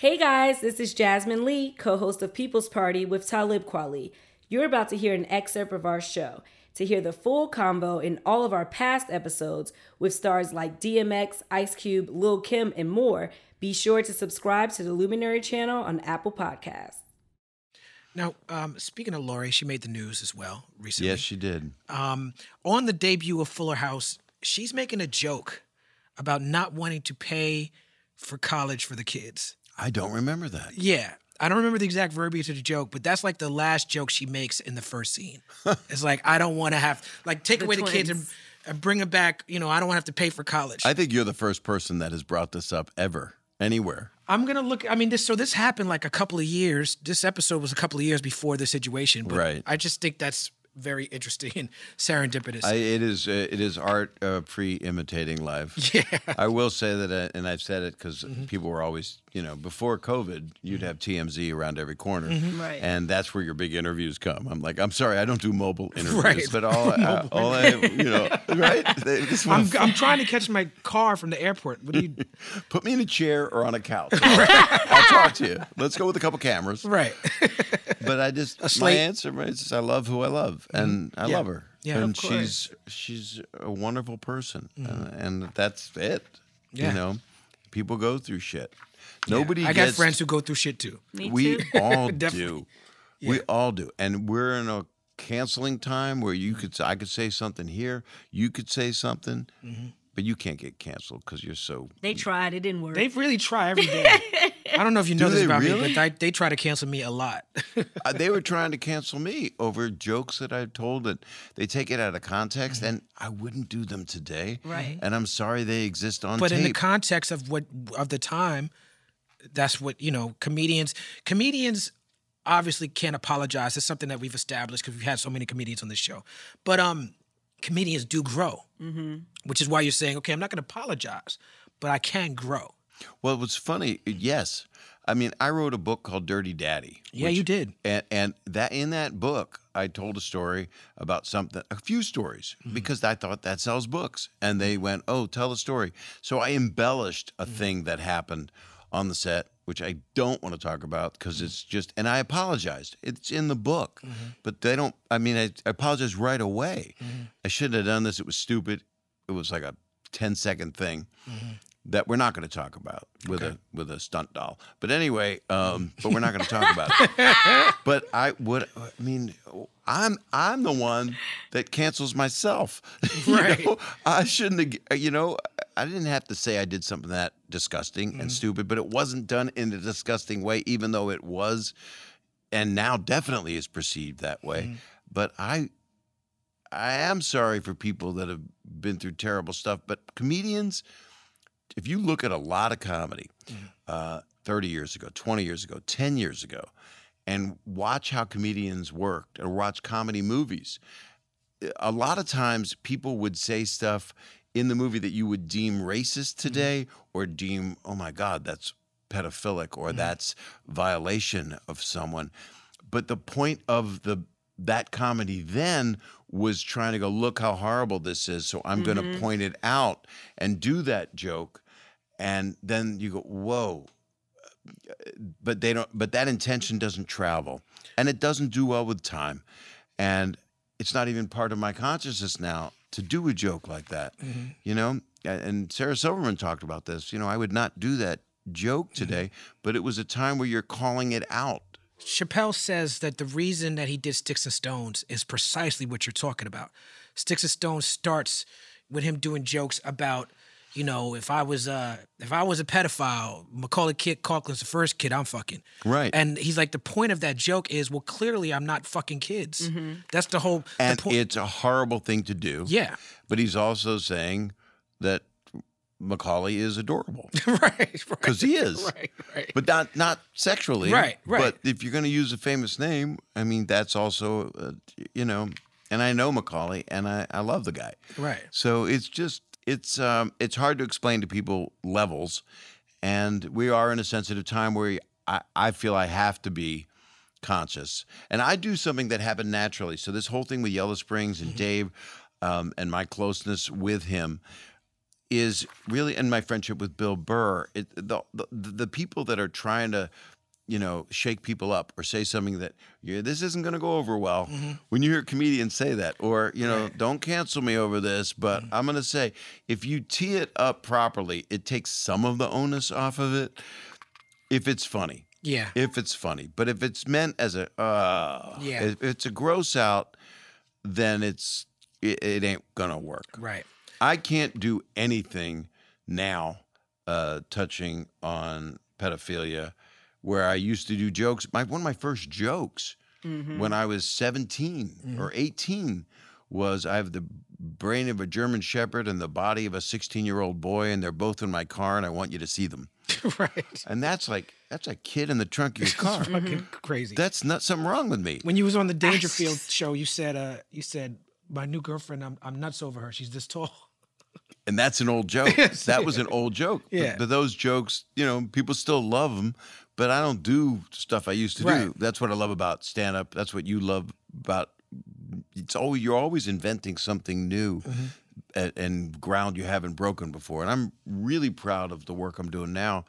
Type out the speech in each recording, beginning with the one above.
Hey guys, this is Jasmin Leigh, co host of People's Party with Talib Kweli. You're about to hear an excerpt of our show. To hear the full combo in all of our past episodes with stars like DMX, Ice Cube, Lil Kim, and more, be sure to subscribe to the Luminary channel on Apple Podcasts. Now, um, speaking of Lori, she made the news as well recently. Yes, she did. Um, on the debut of Fuller House, she's making a joke about not wanting to pay for college for the kids. I don't remember that. Yeah. I don't remember the exact verbiage of the joke, but that's like the last joke she makes in the first scene. it's like, I don't want to have, like, take The away the kids and, and bring them back. You know, I don't want to have to pay for college. I think you're the first person that has brought this up ever, anywhere. I'm gonna look. I mean, this. So this happened like a couple of years. This episode was a couple of years before the situation. But Right. I just think that's very interesting and serendipitous. I, it is uh, it is art uh, pre imitating live. Yeah. I will say that, uh, and I've said it because Mm-hmm. people were always, you know, before COVID, you'd have TMZ around every corner, Mm-hmm. Right. and that's where your big interviews come. I'm like, I'm sorry, I don't do mobile interviews, Right. but all, I, all I, you know, right? I'm, I'm trying to catch my car from the airport. What do you? put me in a chair or on a couch. I'll talk to you. Let's go with a couple cameras. right. But I just my. Mm-hmm. answer is I love who I love, and I Yeah. love her, Yeah, and course. Mm-hmm. she's she's a wonderful person, uh, and that's it. Yeah. You know, people go through shit. Nobody. I got gets, friends who go through shit too. Me We too. all Definitely. do. We all do, and we're in a canceling time where you could I could say something here, you could say something, Mm-hmm. but you can't get canceled because you're so. They tried, it didn't work. They've really try every day. I don't know if you know Do this about really? me, but they, they try to cancel me a lot. Uh, they were trying to cancel me over jokes that I told that they take it out of Mm-hmm. context, and I wouldn't do them today. Right. And I'm sorry they exist on but tape. in the context of what of the time, that's what you know. Comedians, comedians obviously can't apologize. It's something that we've established because we've had so many comedians on this show. But um, comedians do grow, which is why you're saying, okay, I'm not going to apologize, but I can grow. Well, it was funny, yes, I mean, I wrote a book called Dirty Daddy. Yeah, which- you did. And, and that in that book, I told a story about something, a few stories, Mm-hmm. because I thought that sells books. And they went, "Oh, tell a story." So I embellished a Mm-hmm. thing that happened on the set, which I don't want to talk about because Mm-hmm. it's just. And I apologized. It's in the book, but they don't. I mean, I, I apologized right away. Mm-hmm. I shouldn't have done this. It was stupid. It was like a 10 second thing Mm-hmm. That we're not going to talk about with a with a stunt doll. But anyway, um, but we're not going to talk about it. But I would. I mean, I'm I'm the one that cancels myself. Right. know? I shouldn't have. You know, I didn't have to say I did something that disgusting Mm-hmm. and stupid, but it wasn't done in a disgusting way, even though it was, and now definitely is perceived that way. Mm-hmm. But I. I am sorry for people that have been through terrible stuff, but comedians, if you look at a lot of comedy mm-hmm. uh, 30 years ago, 20 years ago, 10 years ago, and watch how comedians worked or watch comedy movies, a lot of times people would say stuff in the movie that you would deem racist mm-hmm. today or deem, oh my God, that's pedophilic or mm-hmm. that's violation of someone. But the point of the that comedy then was trying to go, look how horrible this is. So I'm going to point it out and do that joke. And then you go, whoa. But they don't, but that intention doesn't travel and it doesn't do well with time. And it's not even part of my consciousness now to do a joke like that, mm-hmm. you know? And Sarah Silverman talked about this. You know, I would not do that joke mm-hmm. today, but it was a time where you're calling it out. Chappelle says that the reason that he did Sticks and Stones is precisely what you're talking about. Sticks and Stones starts with him doing jokes about, you know, if I was uh if I was a pedophile, Macaulay Kid Culkin's the first kid I'm fucking. Right. And he's like, the point of that joke is, well, clearly I'm not fucking kids. That's the whole the And point. it's a horrible thing to do. Yeah. But he's also saying that Macaulay is adorable right, right. because he is. Right, right. But not not sexually. Right, right. But if you're going to use a famous name, I mean, that's also, uh, you know, and I know Macaulay and I, I love the guy. Right. So it's just it's um it's hard to explain to people levels, and we are in a sensitive time where I I feel I have to be conscious, and I do something that happened naturally. So this whole thing with Yellow Springs and Dave, um, and my closeness with him. is really, and my friendship with Bill Burr, it, the, the the people that are trying to, you know, shake people up or say something that yeah, this isn't going to go over well. When you hear comedians say that, or you know, don't cancel me over this, but I'm going to say, if you tee it up properly, it takes some of the onus off of it. If it's funny, Yeah. if it's funny. But if it's meant as a uh Yeah. if it's a gross out, then it's it, it ain't gonna work. Right. I can't do anything now uh touching on pedophilia where I used to do jokes. My one of my first jokes mm-hmm. when I was 17 mm-hmm. or 18 was I have the brain of a German shepherd and the body of a 16-year-old boy and they're both in my car and I want you to see them. right. And that's like that's a kid in the trunk of your car. Fucking mm-hmm. crazy. That's not something wrong with me. when you was on the Dangerfield show, you said, uh, you said, my new girlfriend, I'm, I'm nuts over her. She's this tall. And that's an old joke. that was an old joke. But- Yeah. But, those jokes, you know, people still love them. But I don't do stuff I used to do. That's what I love about stand up. That's what you love about. It's always you're always inventing something new. Mm-hmm. And, and ground you haven't broken before. And I'm really proud of the work I'm doing now.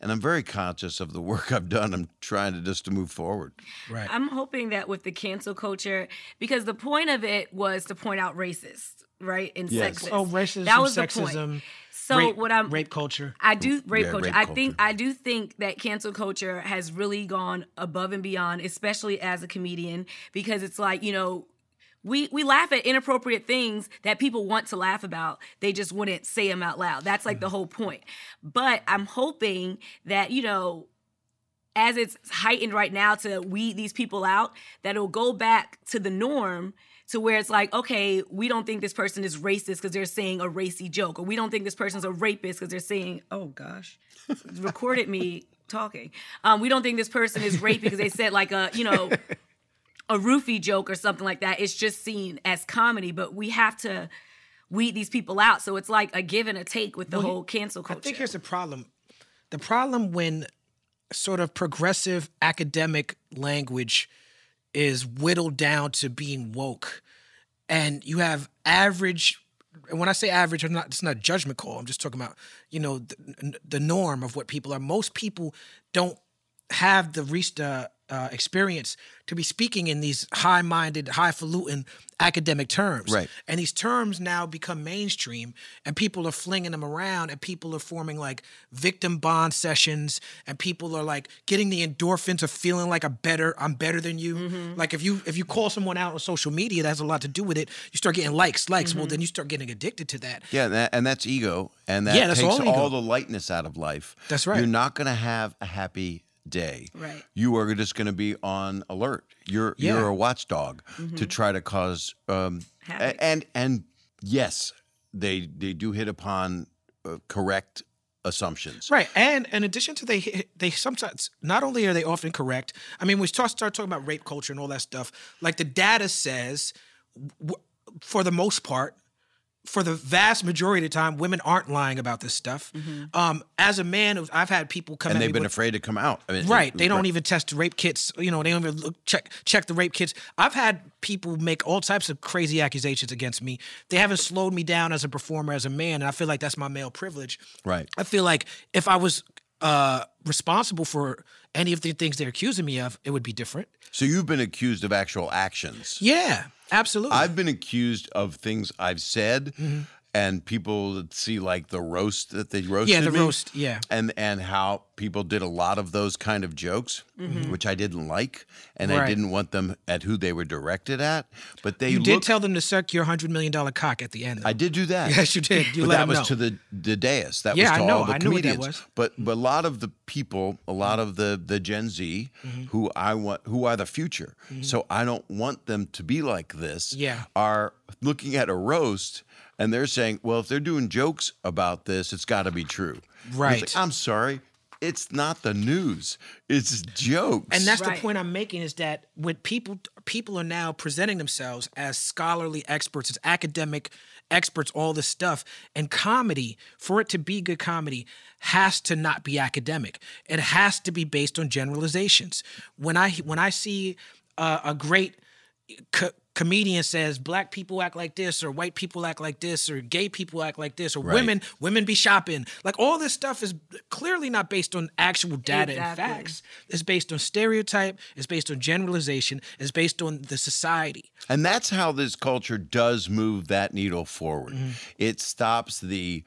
And I'm very conscious of the work I've done. I'm trying to just to move forward. Right. I'm hoping that with the cancel culture, because the point of it was to point out racist, right? And Yes. sexist. oh, racism, That was sexism, the point. So rape, what I'm rape culture. I do rape Yeah, culture. rape I culture. think I do think that cancel culture has really gone above and beyond, especially as a comedian, because it's like you know. We, we laugh at inappropriate things that people want to laugh about. They just wouldn't say them out loud. That's like the whole point. But I'm hoping that, you know, as it's heightened right now to weed these people out, that it'll go back to the norm to where it's like, okay, we don't think this person is racist because they're saying a racy joke, or we don't think this person's a rapist because they're saying, oh gosh, recorded me talking. Um, we don't think this person is raping because they said like a, you know, a roofie joke or something like that. It's just seen as comedy, but we have to weed these people out. So it's like a give and a take with the whole cancel I think here's the problem. The problem when sort of progressive academic language is whittled down to being woke, and you have average. And when I say average, I'm not. It's not a judgment call. I'm just talking about you know the, the norm of what people are. Most people don't have the reached uh, uh, experience to be speaking in these high-minded, highfalutin academic terms. Right. And these terms now become mainstream, and people are flinging them around, and people are forming like victim bond sessions, and people are like getting the endorphins of feeling like a better, I'm better than you. Mm-hmm. Like if you if you call someone out on social media, that has a lot to do with it. You start getting likes, likes. Mm-hmm. Well, then you start getting addicted to that. Yeah, and, that, and that's ego, and that Yeah, that's takes all ego. the lightness out of life. That's right. You're not going to have a happy day. Right. You are just going to be on alert. You're Yeah. you're a watchdog to try to cause um, Havoc. and and yes, they they do hit upon uh, correct assumptions. Right, and in addition to they they sometimes not only are they often correct. I mean, we start start talking about rape culture and all that stuff. Like the data says, w- for the most part, for the vast majority of the time, women aren't lying about this stuff. Um, as a man, I've had people come And they've me been with- afraid to come out. I mean, Right. it- They don't right. even test rape kits. You know, they don't even look, check check the rape kits. I've had people make all types of crazy accusations against me. They haven't slowed me down as a performer, as a man, and I feel like that's my male privilege. Right. I feel like if I was uh, responsible for any of the things they're accusing me of, it would be different. So you've been accused of actual actions. Yeah, absolutely. I've been accused of things I've said, and people see like the roast that they roasted yeah, the me, roast. Yeah. and and how people did a lot of those kind of jokes, which I didn't like, and I Mm-hmm. Didn't want them at who they were directed at. But they You did tell them to suck your hundred million dollar cock at the end. Though. I did do that. Yes, you did. You but that was know. to the the dais. That Yeah, was to I know. all the I knew what that comedians. was. But but a lot of the people, a lot of the the Gen Z, Mm-hmm. who I want, who are the future. So I don't want them to be like this. Yeah. are looking at a roast. And they're saying, well, if they're doing jokes about this, it's got to be true. Right. like, I'm sorry, it's not the news. It's jokes. And that's Right. the point I'm making is that when people people are now presenting themselves as scholarly experts, as academic experts, all this stuff, and comedy, for it to be good comedy, has to not be academic. It has to be based on generalizations. When I when I see uh, a great co- comedian says black people act like this or white people act like this or gay people act like this or women women be shopping like all this stuff is clearly not based on actual data Exactly. and facts it's based on stereotype it's based on generalization it's based on the society And that's how this culture does move that needle forward. Mm-hmm. It stops the,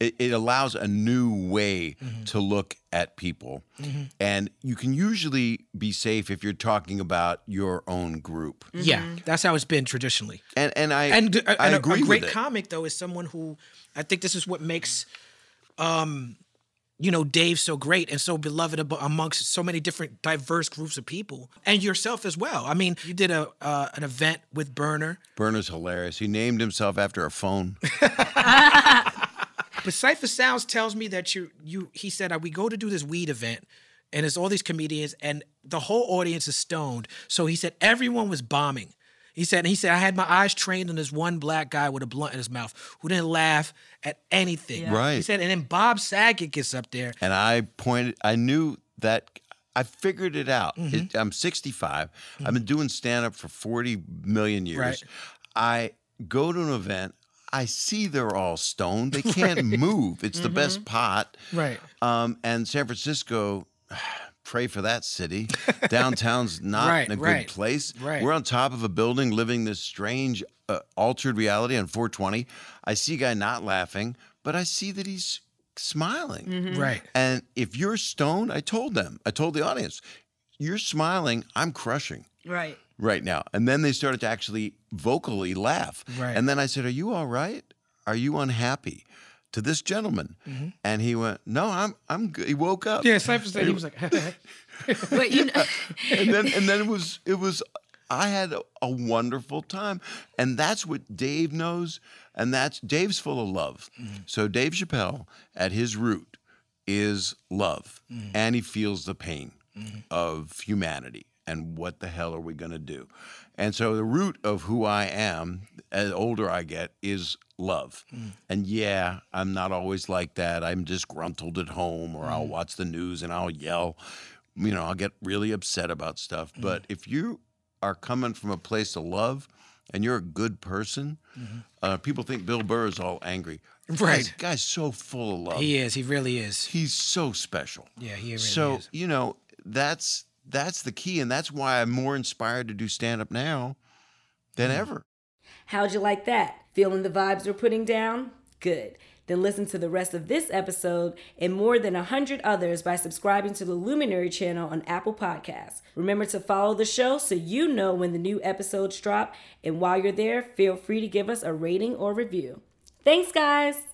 it, it allows a new way Mm-hmm. to look at people. And you can usually be safe if you're talking about your own group. yeah that's how it's been traditionally And and I and, uh, I and a- agree a, great with it. comic though is someone who I think this is what makes um you know Dave so great and so beloved ab- amongst so many different diverse groups of people and yourself as well. I mean, you did a uh, an event with Burner, Burner's hilarious. He named himself after a phone. but Cipha Sounds tells me that you you he said we go to do this weed event and it's all these comedians and the whole audience is stoned. So he said everyone was bombing. He said he said I had my eyes trained on this one black guy with a blunt in his mouth who didn't laugh at anything. Yeah. Right. He said, and then Bob Saget gets up there. And I pointed, I knew that I figured it out. Mm-hmm. It, I'm 65. I've been doing stand up for 40 million years. Right. I go to an event. I see they're all stoned. They can't move. It's the best pot. Right. Um, and San Francisco, pray for that city. Downtown's not Right, in a good right, place. right. We're on top of a building living this strange, uh, altered reality on 420. I see a guy not laughing, but I see that he's smiling. Right. And if you're stoned, I told them, I told the audience, you're smiling, I'm crushing Right. right now. And then they started to actually vocally laugh. Right. And then I said, Are you all right? Are you unhappy? To this gentleman. Mm-hmm. And he went, No, I'm I'm good. He woke up. Yeah, Cipha said he was like, But you know, and then and then it was it was I had a, a wonderful time. And that's what Dave knows. And that's Dave's full of love. Mm-hmm. So Dave Chappelle at his root is love. Mm-hmm. And he feels the pain of humanity and what the hell are we going to do? And so the root of who I am as older I get is love. Mm. And yeah, I'm not always like that. I'm disgruntled at home or I'll mm. watch the news and I'll yell. You know, I'll get really upset about stuff. Mm. But if you are coming from a place of love and you're a good person, mm-hmm. uh, people think Bill Burr is all angry. Right. Guy's, guy's so full of love. he is. He really is. He's so special. Yeah, he really so is. So you know that's that's the key, and that's why I'm more inspired to do stand up now than mm. ever. how'd you like that? Feeling the vibes we're putting down? Good. Then listen to the rest of this episode and more than a hundred others by subscribing to the Luminary channel on Apple Podcasts. Remember to follow the show so you know when the new episodes drop. And while you're there, feel free to give us a rating or review. Thanks, guys.